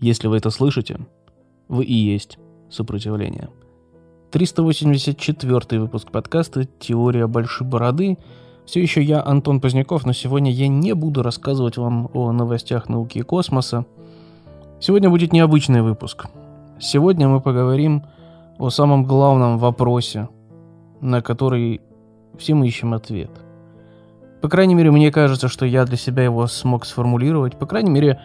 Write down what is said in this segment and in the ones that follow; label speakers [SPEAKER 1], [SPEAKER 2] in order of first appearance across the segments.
[SPEAKER 1] Если вы это слышите, вы и есть сопротивление. 384 выпуск подкаста «Теория большой бороды». Все еще я, Антон Поздняков, но сегодня я не буду рассказывать вам о новостях науки и космоса. Сегодня будет необычный выпуск. Сегодня мы поговорим о самом главном вопросе, на который все мы ищем ответ. По крайней мере, мне кажется, что я для себя его смог сформулировать. По крайней мере,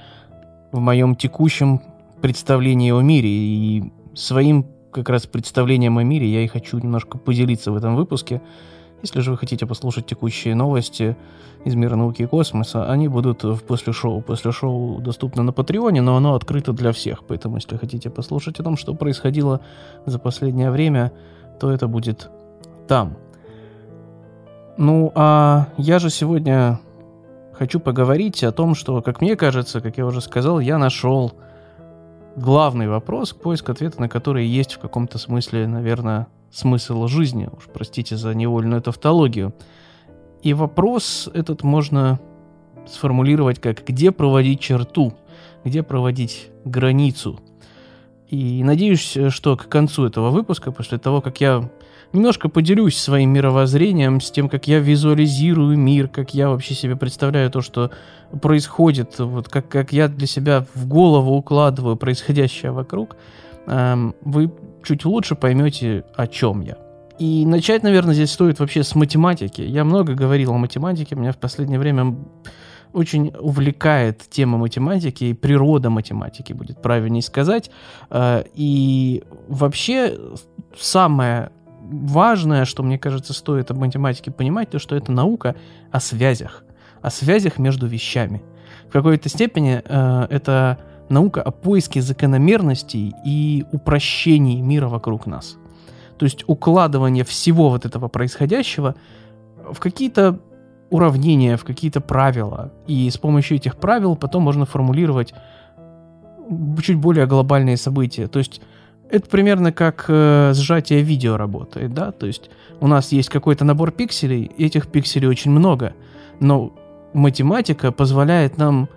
[SPEAKER 1] в моем текущем представлении о мире. И своим как раз представлением о мире я и хочу немножко поделиться в этом выпуске. Если же вы хотите послушать текущие новости из мира науки и космоса, они будут в после шоу. После шоу доступно на Патреоне, но оно открыто для всех. Поэтому, если хотите послушать о том, что происходило за последнее время, то это будет там. Ну, а я же сегодня хочу поговорить о том, что, как мне кажется, как я уже сказал, я нашел главный вопрос, поиск ответа на который есть в каком-то смысле, наверное, смысл жизни. Уж простите за невольную тавтологию. И вопрос этот можно сформулировать как «где проводить черту?», «где проводить границу?». И надеюсь, что к концу этого выпуска, после того, как я немножко поделюсь своим мировоззрением, с тем, как я визуализирую мир, как я вообще себе представляю то, что происходит, вот как, как я для себя в голову укладываю происходящее вокруг, эм, вы чуть лучше поймете, о чем я. И начать, наверное, здесь стоит вообще с математики. Я много говорил о математике, меня в последнее время очень увлекает тема математики и природа математики, будет правильнее сказать. Э, и вообще самое важное, что, мне кажется, стоит об математике понимать, то, что это наука о связях, о связях между вещами. В какой-то степени э, это наука о поиске закономерностей и упрощении мира вокруг нас. То есть укладывание всего вот этого происходящего в какие-то уравнения, в какие-то правила. И с помощью этих правил потом можно формулировать чуть более глобальные события. То есть это примерно как э, сжатие видео работает, да, то есть у нас есть какой-то набор пикселей, этих пикселей очень много, но математика позволяет нам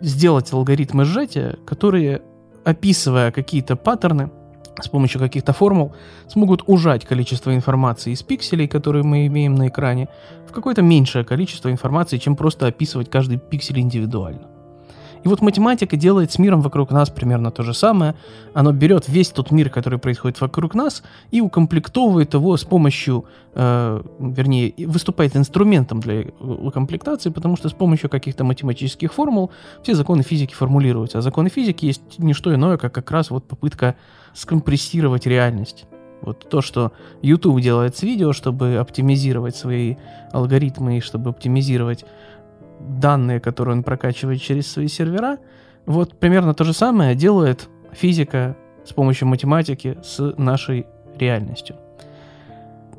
[SPEAKER 1] сделать алгоритмы сжатия, которые, описывая какие-то паттерны, с помощью каких-то формул, смогут ужать количество информации из пикселей, которые мы имеем на экране, в какое-то меньшее количество информации, чем просто описывать каждый пиксель индивидуально. И вот математика делает с миром вокруг нас примерно то же самое. Оно берет весь тот мир, который происходит вокруг нас, и укомплектовывает его с помощью, э, вернее, выступает инструментом для укомплектации, потому что с помощью каких-то математических формул все законы физики формулируются. А законы физики есть не что иное, как как раз вот попытка скомпрессировать реальность. Вот то, что YouTube делает с видео, чтобы оптимизировать свои алгоритмы и чтобы оптимизировать данные, которые он прокачивает через свои сервера, вот примерно то же самое делает физика с помощью математики с нашей реальностью.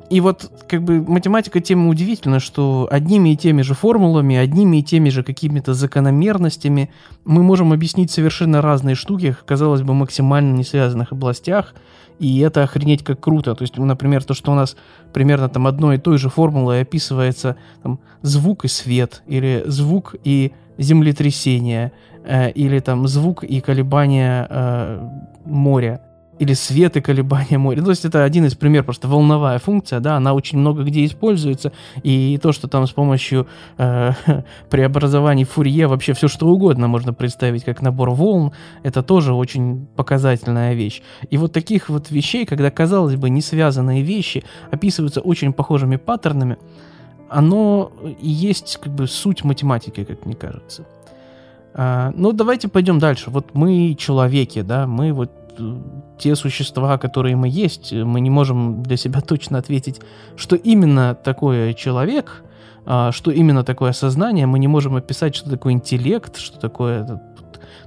[SPEAKER 1] И вот как бы математика тема удивительна, что одними и теми же формулами, одними и теми же какими-то закономерностями мы можем объяснить совершенно разные штуки, казалось бы, максимально не связанных областях, и это охренеть как круто. То есть, например, то, что у нас примерно там одной и той же формулой описывается там, звук и свет, или звук и землетрясение, э, или там звук и колебания э, моря или свет и колебания моря. То есть это один из примеров, просто волновая функция, да, она очень много где используется, и то, что там с помощью э, преобразований Фурье вообще все что угодно можно представить как набор волн, это тоже очень показательная вещь. И вот таких вот вещей, когда, казалось бы, не связанные вещи описываются очень похожими паттернами, оно и есть как бы суть математики, как мне кажется. А, ну, давайте пойдем дальше. Вот мы человеки, да, мы вот те существа, которые мы есть, мы не можем для себя точно ответить, что именно такое человек, что именно такое сознание, мы не можем описать, что такое интеллект, что такое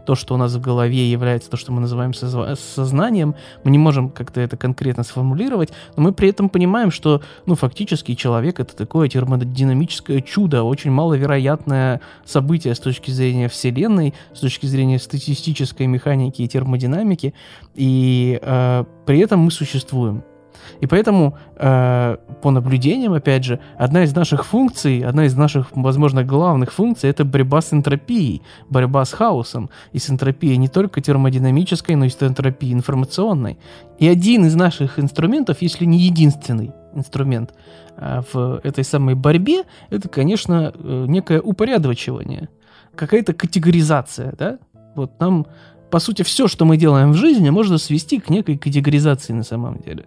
[SPEAKER 1] то, что у нас в голове является то, что мы называем сознанием, мы не можем как-то это конкретно сформулировать, но мы при этом понимаем, что, ну, фактически человек — это такое термодинамическое чудо, очень маловероятное событие с точки зрения Вселенной, с точки зрения статистической механики и термодинамики, и э, при этом мы существуем. И поэтому, э, по наблюдениям, опять же, одна из наших функций, одна из наших, возможно, главных функций, это борьба с энтропией, борьба с хаосом. И с энтропией не только термодинамической, но и с энтропией информационной. И один из наших инструментов, если не единственный инструмент э, в этой самой борьбе, это, конечно, э, некое упорядочивание, какая-то категоризация, да? Вот нам по сути, все, что мы делаем в жизни, можно свести к некой категоризации на самом деле.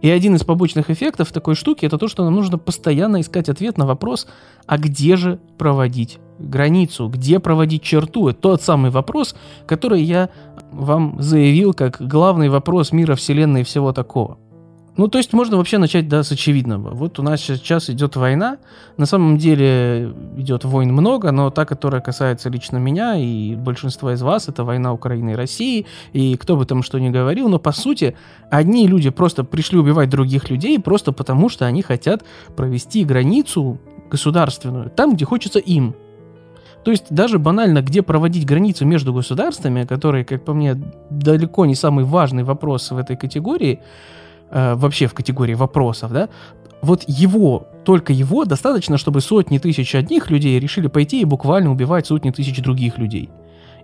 [SPEAKER 1] И один из побочных эффектов такой штуки это то, что нам нужно постоянно искать ответ на вопрос, а где же проводить границу, где проводить черту. Это тот самый вопрос, который я вам заявил как главный вопрос мира, Вселенной и всего такого. Ну, то есть можно вообще начать, да, с очевидного. Вот у нас сейчас идет война. На самом деле идет войн много, но та, которая касается лично меня и большинства из вас, это война Украины и России. И кто бы там что ни говорил, но по сути одни люди просто пришли убивать других людей просто потому, что они хотят провести границу государственную там, где хочется им. То есть даже банально, где проводить границу между государствами, которые, как по мне, далеко не самый важный вопрос в этой категории, э, вообще в категории вопросов, да, вот его, только его достаточно, чтобы сотни тысяч одних людей решили пойти и буквально убивать сотни тысяч других людей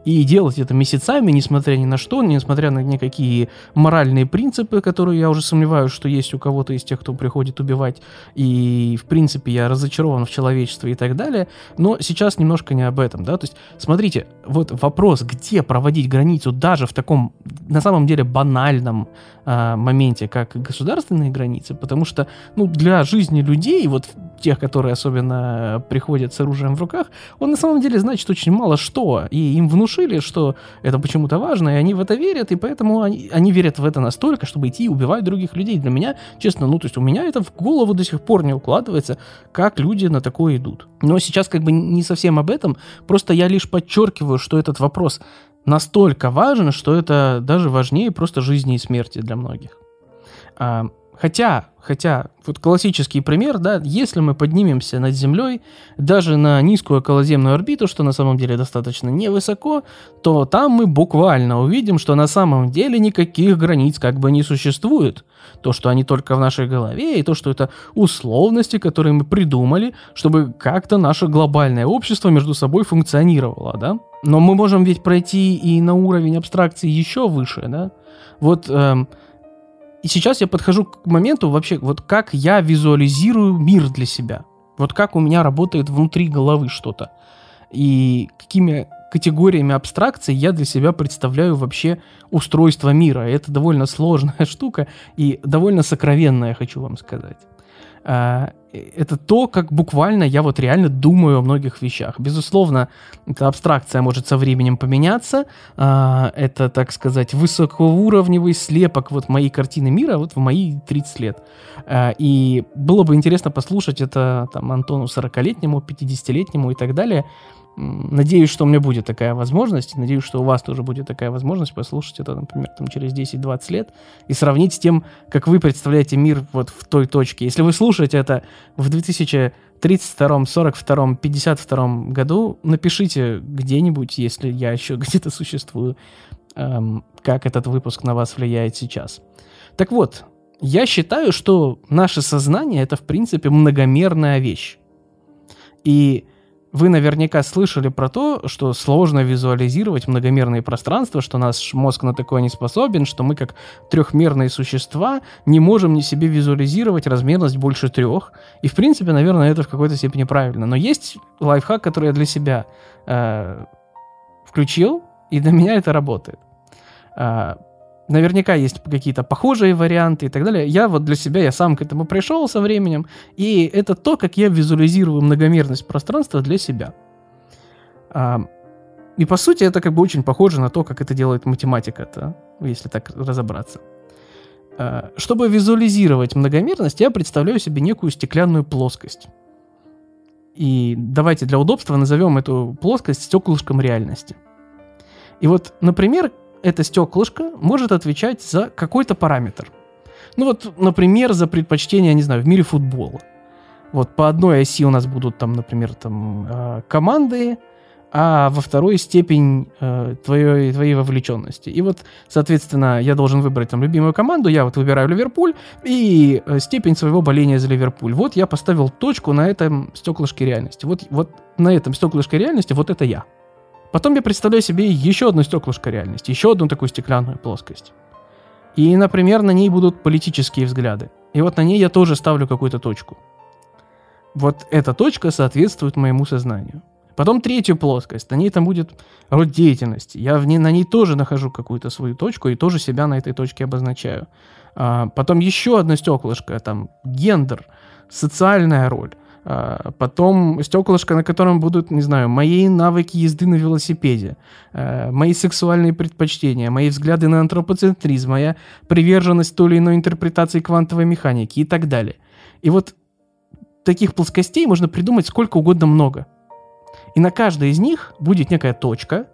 [SPEAKER 1] и делать это месяцами, несмотря ни на что, несмотря на никакие моральные принципы, которые я уже сомневаюсь, что есть у кого-то из тех, кто приходит убивать, и, в принципе, я разочарован в человечестве и так далее, но сейчас немножко не об этом, да, то есть, смотрите, вот вопрос, где проводить границу даже в таком, на самом деле, банальном э, моменте, как государственные границы, потому что, ну, для жизни людей, вот тех, которые особенно приходят с оружием в руках, он на самом деле значит очень мало что, и им внушают внушили, что это почему-то важно, и они в это верят, и поэтому они, они верят в это настолько, чтобы идти и убивать других людей. Для меня, честно, ну, то есть у меня это в голову до сих пор не укладывается, как люди на такое идут. Но сейчас как бы не совсем об этом, просто я лишь подчеркиваю, что этот вопрос настолько важен, что это даже важнее просто жизни и смерти для многих. А, Хотя, хотя, вот классический пример, да, если мы поднимемся над Землей, даже на низкую околоземную орбиту, что на самом деле достаточно невысоко, то там мы буквально увидим, что на самом деле никаких границ как бы не существует. То, что они только в нашей голове, и то, что это условности, которые мы придумали, чтобы как-то наше глобальное общество между собой функционировало, да. Но мы можем ведь пройти и на уровень абстракции еще выше, да. Вот эм, и сейчас я подхожу к моменту вообще, вот как я визуализирую мир для себя. Вот как у меня работает внутри головы что-то. И какими категориями абстракций я для себя представляю вообще устройство мира. Это довольно сложная штука и довольно сокровенная, хочу вам сказать. А, это то, как буквально я вот реально думаю о многих вещах. Безусловно, эта абстракция может со временем поменяться. А, это, так сказать, высокоуровневый слепок вот моей картины мира вот в мои 30 лет. А, и было бы интересно послушать это там Антону 40-летнему, 50-летнему и так далее. Надеюсь, что у меня будет такая возможность, надеюсь, что у вас тоже будет такая возможность послушать это, например, там, через 10-20 лет и сравнить с тем, как вы представляете мир вот в той точке. Если вы слушаете это в 2032, 42, 52 году, напишите где-нибудь, если я еще где-то существую, эм, как этот выпуск на вас влияет сейчас. Так вот, я считаю, что наше сознание — это, в принципе, многомерная вещь. И вы наверняка слышали про то, что сложно визуализировать многомерные пространства, что наш мозг на такое не способен, что мы как трехмерные существа не можем ни себе визуализировать размерность больше трех. И в принципе, наверное, это в какой-то степени правильно. Но есть лайфхак, который я для себя э, включил, и для меня это работает. Э, Наверняка есть какие-то похожие варианты и так далее. Я вот для себя, я сам к этому пришел со временем, и это то, как я визуализирую многомерность пространства для себя. А, и по сути это как бы очень похоже на то, как это делает математика, если так разобраться. А, чтобы визуализировать многомерность, я представляю себе некую стеклянную плоскость. И давайте для удобства назовем эту плоскость стеклышком реальности. И вот, например, это стеклышко может отвечать за какой-то параметр. Ну вот, например, за предпочтение, не знаю, в мире футбола. Вот по одной оси у нас будут там, например, там э, команды, а во второй степень э, твоей, твоей вовлеченности. И вот, соответственно, я должен выбрать там любимую команду, я вот выбираю Ливерпуль и э, степень своего боления за Ливерпуль. Вот я поставил точку на этом стеклышке реальности. Вот, вот на этом стеклышке реальности вот это я. Потом я представляю себе еще одно стеклышко реальности, еще одну такую стеклянную плоскость. И, например, на ней будут политические взгляды. И вот на ней я тоже ставлю какую-то точку. Вот эта точка соответствует моему сознанию. Потом третью плоскость, на ней там будет род деятельности. Я в ней, на ней тоже нахожу какую-то свою точку и тоже себя на этой точке обозначаю. А, потом еще одно стеклышко, там гендер, социальная роль. А, потом стеклышко, на котором будут, не знаю, мои навыки езды на велосипеде, а, мои сексуальные предпочтения, мои взгляды на антропоцентризм, моя приверженность той или иной интерпретации квантовой механики и так далее. И вот таких плоскостей можно придумать сколько угодно много. И на каждой из них будет некая точка,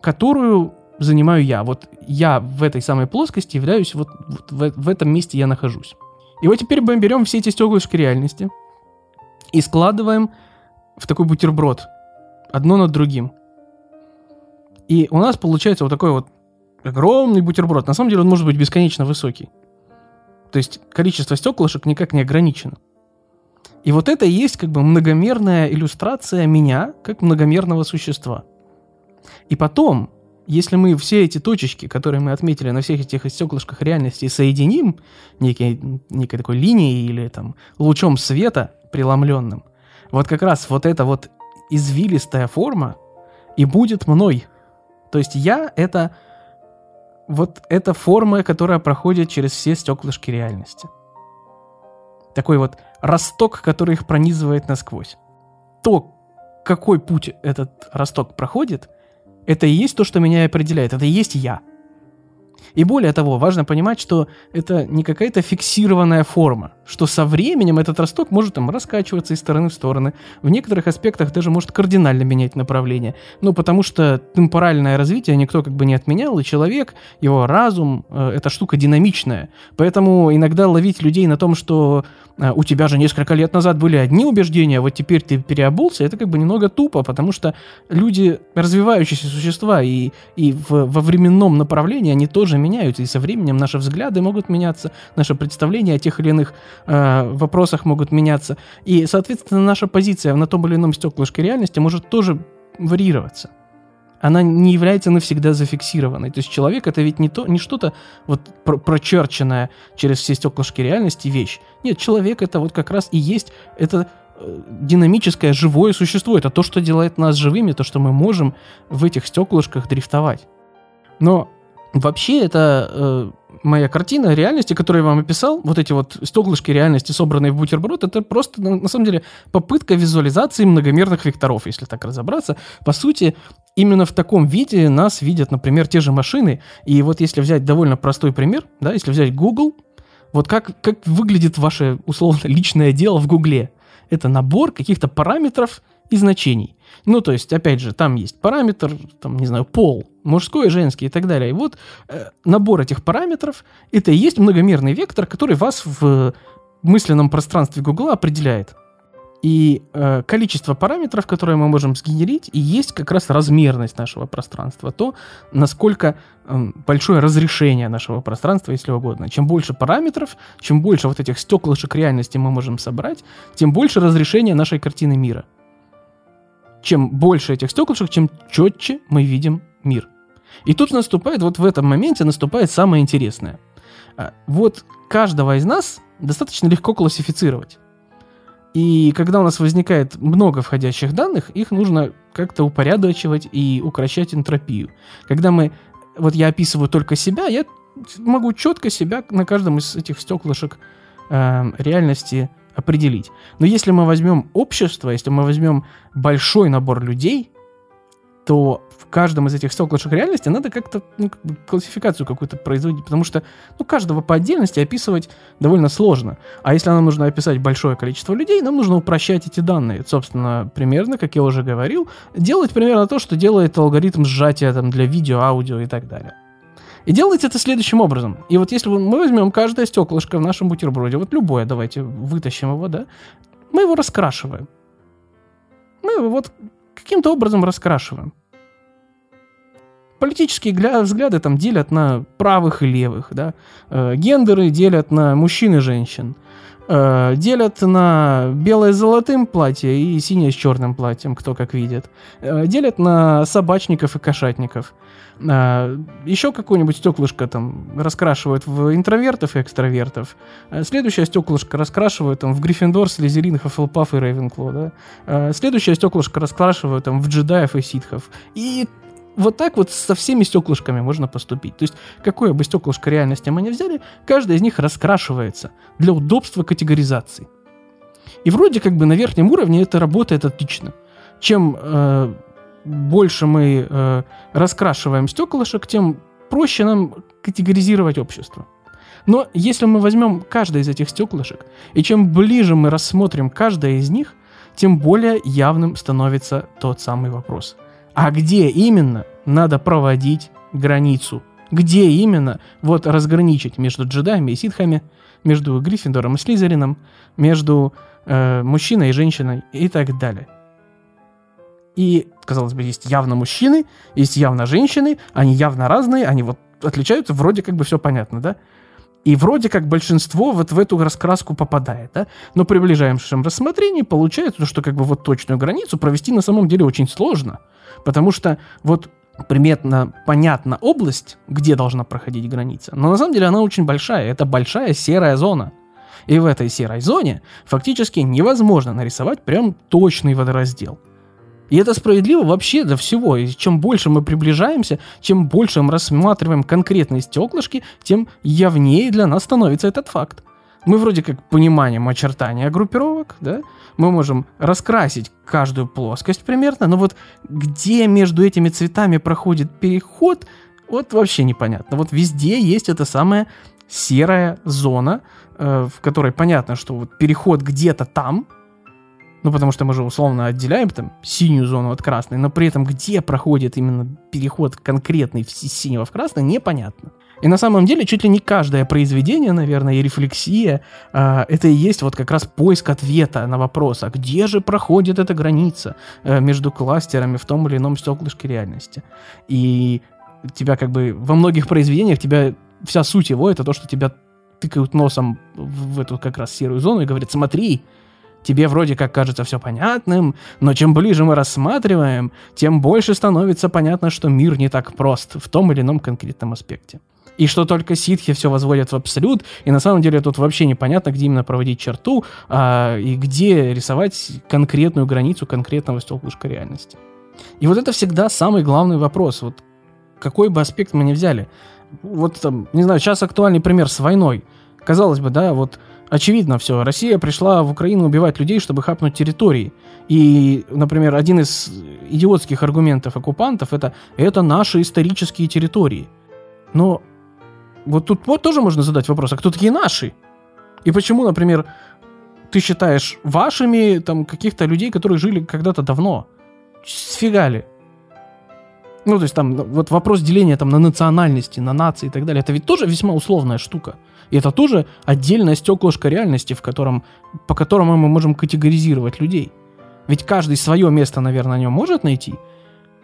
[SPEAKER 1] которую занимаю я. Вот я в этой самой плоскости являюсь, вот, вот в, в этом месте я нахожусь. И вот теперь мы берем все эти стеклышки реальности и складываем в такой бутерброд, одно над другим. И у нас получается вот такой вот огромный бутерброд. На самом деле он может быть бесконечно высокий. То есть количество стеклышек никак не ограничено. И вот это и есть как бы многомерная иллюстрация меня как многомерного существа. И потом, если мы все эти точечки, которые мы отметили на всех этих стеклышках реальности, соединим некой, некой такой линией или там лучом света преломленным, вот как раз вот эта вот извилистая форма и будет мной. То есть я — это вот эта форма, которая проходит через все стеклышки реальности. Такой вот росток, который их пронизывает насквозь. То, какой путь этот росток проходит, это и есть то, что меня определяет. Это и есть я. И более того, важно понимать, что это не какая-то фиксированная форма, что со временем этот росток может там раскачиваться из стороны в стороны, в некоторых аспектах даже может кардинально менять направление. Ну, потому что темпоральное развитие никто как бы не отменял, и человек, его разум, э, эта штука динамичная. Поэтому иногда ловить людей на том, что э, у тебя же несколько лет назад были одни убеждения, а вот теперь ты переобулся, это как бы немного тупо, потому что люди развивающиеся существа, и, и в, во временном направлении они тоже меняются, и со временем наши взгляды могут меняться, наше представление о тех или иных э, вопросах могут меняться, и, соответственно, наша позиция на том или ином стеклышке реальности может тоже варьироваться. Она не является навсегда зафиксированной. То есть человек это ведь не то, не что-то вот про прочерченное через все стеклышки реальности вещь. Нет, человек это вот как раз и есть это э, динамическое живое существо. Это то, что делает нас живыми, то, что мы можем в этих стеклышках дрифтовать. Но Вообще, это э, моя картина реальности, которую я вам описал, вот эти вот стеклышки реальности, собранные в бутерброд, это просто, на, на самом деле, попытка визуализации многомерных векторов, если так разобраться. По сути, именно в таком виде нас видят, например, те же машины. И вот если взять довольно простой пример, да, если взять Google, вот как, как выглядит ваше, условно, личное дело в Гугле. Это набор каких-то параметров и значений. Ну, то есть, опять же, там есть параметр, там, не знаю, пол, мужской, женский и так далее. И вот э, набор этих параметров — это и есть многомерный вектор, который вас в мысленном пространстве Гугла определяет. И э, количество параметров, которые мы можем сгенерить, и есть как раз размерность нашего пространства. То, насколько э, большое разрешение нашего пространства, если угодно. Чем больше параметров, чем больше вот этих стеклышек реальности мы можем собрать, тем больше разрешение нашей картины мира чем больше этих стеклышек, чем четче мы видим мир. И тут наступает, вот в этом моменте наступает самое интересное. А, вот каждого из нас достаточно легко классифицировать. И когда у нас возникает много входящих данных, их нужно как-то упорядочивать и укращать энтропию. Когда мы, вот я описываю только себя, я могу четко себя на каждом из этих стеклышек э, реальности определить. Но если мы возьмем общество, если мы возьмем большой набор людей, то в каждом из этих стеклышек реальности надо как-то ну, классификацию какую-то производить, потому что ну, каждого по отдельности описывать довольно сложно. А если нам нужно описать большое количество людей, нам нужно упрощать эти данные. Собственно, примерно, как я уже говорил, делать примерно то, что делает алгоритм сжатия там, для видео, аудио и так далее. И делается это следующим образом. И вот если мы возьмем каждое стеклышко в нашем бутерброде, вот любое, давайте вытащим его, да, мы его раскрашиваем. Мы его вот каким-то образом раскрашиваем. Политические взгляды там делят на правых и левых, да. Э, гендеры делят на мужчин и женщин. Делят на белое с золотым платье и синее с черным платьем, кто как видит. Э, делят на собачников и кошатников. Еще какое-нибудь стеклышко там раскрашивают в интровертов и экстравертов. Следующее стеклышко раскрашивают там в Гриффиндор, Слизерин, Хаффлпаф и Рейвенкло. Да? Следующее стеклышко раскрашивают там в джедаев и ситхов. И вот так вот со всеми стеклышками можно поступить. То есть, какое бы стеклышко реальности мы не взяли, каждое из них раскрашивается для удобства категоризации. И вроде как бы на верхнем уровне это работает отлично. Чем э, больше мы э, раскрашиваем стеклышек, тем проще нам категоризировать общество. Но если мы возьмем каждое из этих стеклышек, и чем ближе мы рассмотрим каждое из них, тем более явным становится тот самый вопрос – а где именно надо проводить границу? Где именно вот разграничить между джедаями и ситхами, между Гриффиндором и Слизерином, между э, мужчиной и женщиной и так далее. И, казалось бы, есть явно мужчины, есть явно женщины, они явно разные, они вот отличаются, вроде как бы все понятно, да? И вроде как большинство вот в эту раскраску попадает, да? Но при ближайшем рассмотрении получается, что как бы вот точную границу провести на самом деле очень сложно. Потому что вот примерно понятна область, где должна проходить граница, но на самом деле она очень большая. Это большая серая зона. И в этой серой зоне фактически невозможно нарисовать прям точный водораздел. И это справедливо вообще для всего. И чем больше мы приближаемся, чем больше мы рассматриваем конкретные стеклышки, тем явнее для нас становится этот факт. Мы вроде как понимаем очертания группировок, да, мы можем раскрасить каждую плоскость примерно, но вот где между этими цветами проходит переход, вот вообще непонятно. Вот везде есть эта самая серая зона, э, в которой понятно, что вот переход где-то там, ну, потому что мы же условно отделяем там синюю зону от красной, но при этом где проходит именно переход конкретный с синего в красный, непонятно. И на самом деле чуть ли не каждое произведение, наверное, и рефлексия, э, это и есть вот как раз поиск ответа на вопрос, а где же проходит эта граница э, между кластерами в том или ином стеклышке реальности. И тебя как бы во многих произведениях тебя вся суть его это то, что тебя тыкают носом в эту как раз серую зону и говорят, смотри, Тебе вроде как кажется все понятным, но чем ближе мы рассматриваем, тем больше становится понятно, что мир не так прост в том или ином конкретном аспекте и что только ситхи все возводят в абсолют, и на самом деле тут вообще непонятно, где именно проводить черту, а, и где рисовать конкретную границу конкретного стеклышка реальности. И вот это всегда самый главный вопрос. Вот какой бы аспект мы ни взяли. Вот там, не знаю, сейчас актуальный пример с войной. Казалось бы, да, вот очевидно все. Россия пришла в Украину убивать людей, чтобы хапнуть территории. И, например, один из идиотских аргументов оккупантов это это наши исторические территории. Но вот тут вот тоже можно задать вопрос, а кто такие наши? И почему, например, ты считаешь вашими там каких-то людей, которые жили когда-то давно? Сфигали. Ну, то есть там вот вопрос деления там на национальности, на нации и так далее, это ведь тоже весьма условная штука. И это тоже отдельное стеклышко реальности, в котором, по которому мы можем категоризировать людей. Ведь каждый свое место, наверное, на нем может найти.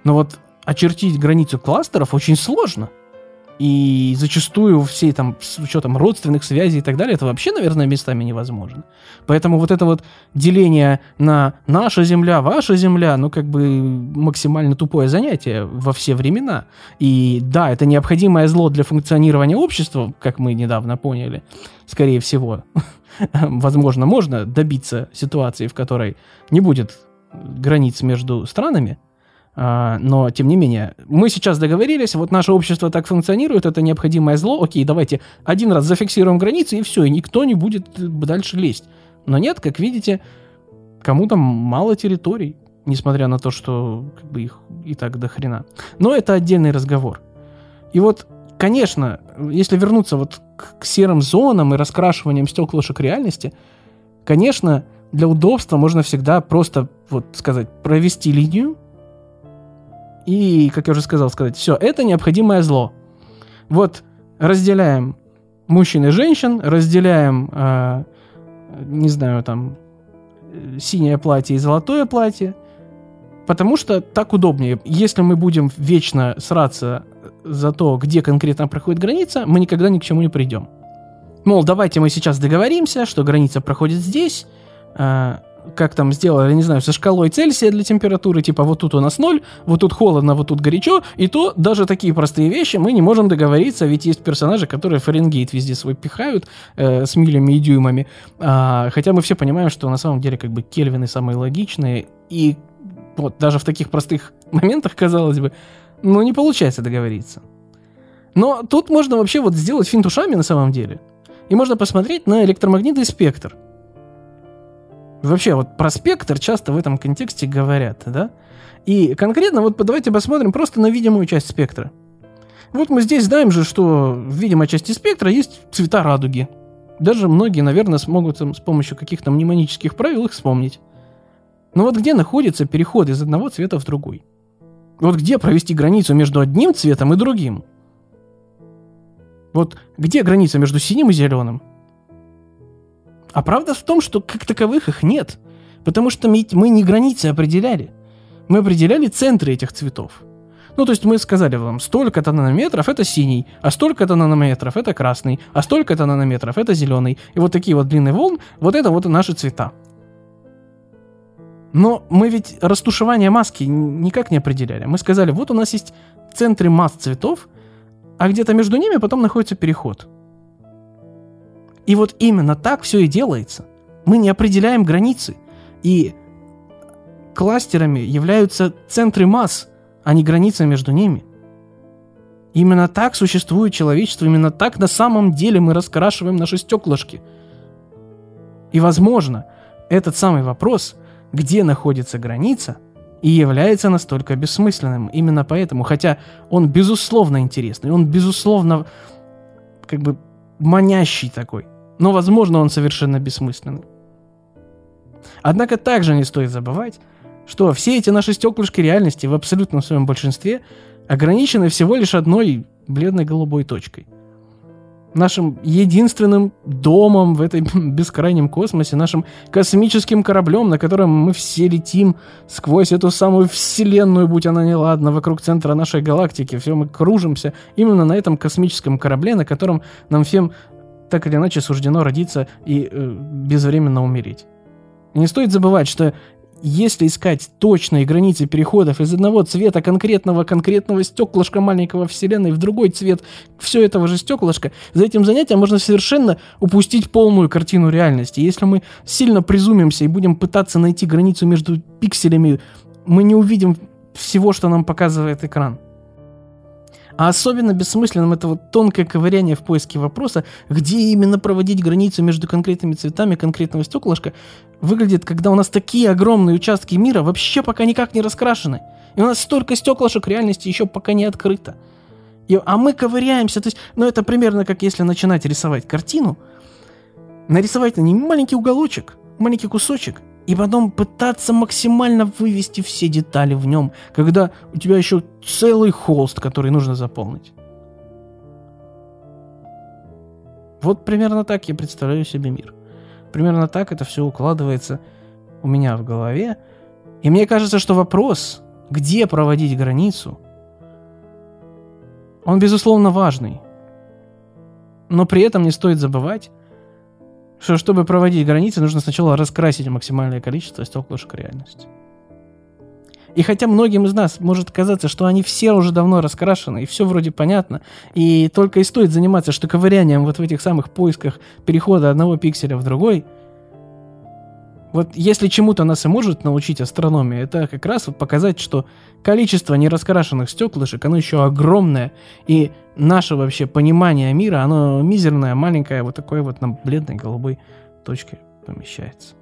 [SPEAKER 1] Но вот очертить границу кластеров очень сложно. И зачастую все там, с учетом родственных связей и так далее, это вообще, наверное, местами невозможно. Поэтому вот это вот деление на наша земля, ваша земля, ну, как бы максимально тупое занятие во все времена. И да, это необходимое зло для функционирования общества, как мы недавно поняли, скорее всего. Возможно, можно добиться ситуации, в которой не будет границ между странами, но, тем не менее, мы сейчас договорились, вот наше общество так функционирует, это необходимое зло, окей, давайте один раз зафиксируем границы, и все, и никто не будет дальше лезть. Но нет, как видите, кому-то мало территорий, несмотря на то, что как бы их и так до хрена. Но это отдельный разговор. И вот, конечно, если вернуться вот к серым зонам и раскрашиваниям стеклышек реальности, конечно, для удобства можно всегда просто, вот сказать, провести линию, и, как я уже сказал, сказать, все, это необходимое зло. Вот разделяем мужчин и женщин, разделяем, э, не знаю, там, синее платье и золотое платье, Потому что так удобнее. Если мы будем вечно сраться за то, где конкретно проходит граница, мы никогда ни к чему не придем. Мол, давайте мы сейчас договоримся, что граница проходит здесь, э, как там сделали, не знаю, со шкалой Цельсия для температуры, типа вот тут у нас ноль, вот тут холодно, вот тут горячо, и то даже такие простые вещи мы не можем договориться, ведь есть персонажи, которые Фаренгейт везде свой пихают э, с милями и дюймами, а, хотя мы все понимаем, что на самом деле как бы Кельвины самые логичные, и вот даже в таких простых моментах, казалось бы, ну не получается договориться. Но тут можно вообще вот сделать финт ушами на самом деле, и можно посмотреть на электромагнитный спектр – Вообще, вот про спектр часто в этом контексте говорят, да? И конкретно вот давайте посмотрим просто на видимую часть спектра. Вот мы здесь знаем же, что в видимой части спектра есть цвета радуги. Даже многие, наверное, смогут с помощью каких-то мнемонических правил их вспомнить. Но вот где находится переход из одного цвета в другой? Вот где провести границу между одним цветом и другим? Вот где граница между синим и зеленым? А правда в том, что как таковых их нет. Потому что мы, не границы определяли. Мы определяли центры этих цветов. Ну, то есть мы сказали вам, столько-то нанометров это синий, а столько-то нанометров это красный, а столько-то нанометров это зеленый. И вот такие вот длинные волн, вот это вот наши цвета. Но мы ведь растушевание маски никак не определяли. Мы сказали, вот у нас есть центры масс цветов, а где-то между ними потом находится переход. И вот именно так все и делается. Мы не определяем границы. И кластерами являются центры масс, а не граница между ними. Именно так существует человечество, именно так на самом деле мы раскрашиваем наши стеклышки. И, возможно, этот самый вопрос, где находится граница, и является настолько бессмысленным. Именно поэтому, хотя он безусловно интересный, он безусловно как бы манящий такой, но, возможно, он совершенно бессмысленный. Однако также не стоит забывать, что все эти наши стеклышки реальности в абсолютном своем большинстве ограничены всего лишь одной бледной голубой точкой. Нашим единственным домом в этой бескрайнем космосе, нашим космическим кораблем, на котором мы все летим сквозь эту самую вселенную, будь она неладна, вокруг центра нашей галактики. Все мы кружимся именно на этом космическом корабле, на котором нам всем так или иначе суждено родиться и э, безвременно умереть. И не стоит забывать, что если искать точные границы переходов из одного цвета конкретного конкретного стеклышка маленького Вселенной в другой цвет все этого же стеклышка, за этим занятием можно совершенно упустить полную картину реальности. Если мы сильно призумимся и будем пытаться найти границу между пикселями, мы не увидим всего, что нам показывает экран. А особенно бессмысленным это вот тонкое ковыряние в поиске вопроса, где именно проводить границу между конкретными цветами конкретного стеклышка, выглядит, когда у нас такие огромные участки мира вообще пока никак не раскрашены. И у нас столько стеклышек реальности еще пока не открыто. И, а мы ковыряемся. То есть, ну это примерно как если начинать рисовать картину, нарисовать на ней маленький уголочек, маленький кусочек, и потом пытаться максимально вывести все детали в нем, когда у тебя еще целый холст, который нужно заполнить. Вот примерно так я представляю себе мир. Примерно так это все укладывается у меня в голове. И мне кажется, что вопрос, где проводить границу, он, безусловно, важный. Но при этом не стоит забывать, что чтобы проводить границы, нужно сначала раскрасить максимальное количество стеклышек реальности. И хотя многим из нас может казаться, что они все уже давно раскрашены, и все вроде понятно, и только и стоит заниматься штуковырянием вот в этих самых поисках перехода одного пикселя в другой – вот если чему-то нас и может научить астрономия, это как раз вот показать, что количество нераскрашенных стеклышек, оно еще огромное, и наше вообще понимание мира, оно мизерное, маленькое, вот такое вот на бледной голубой точке помещается.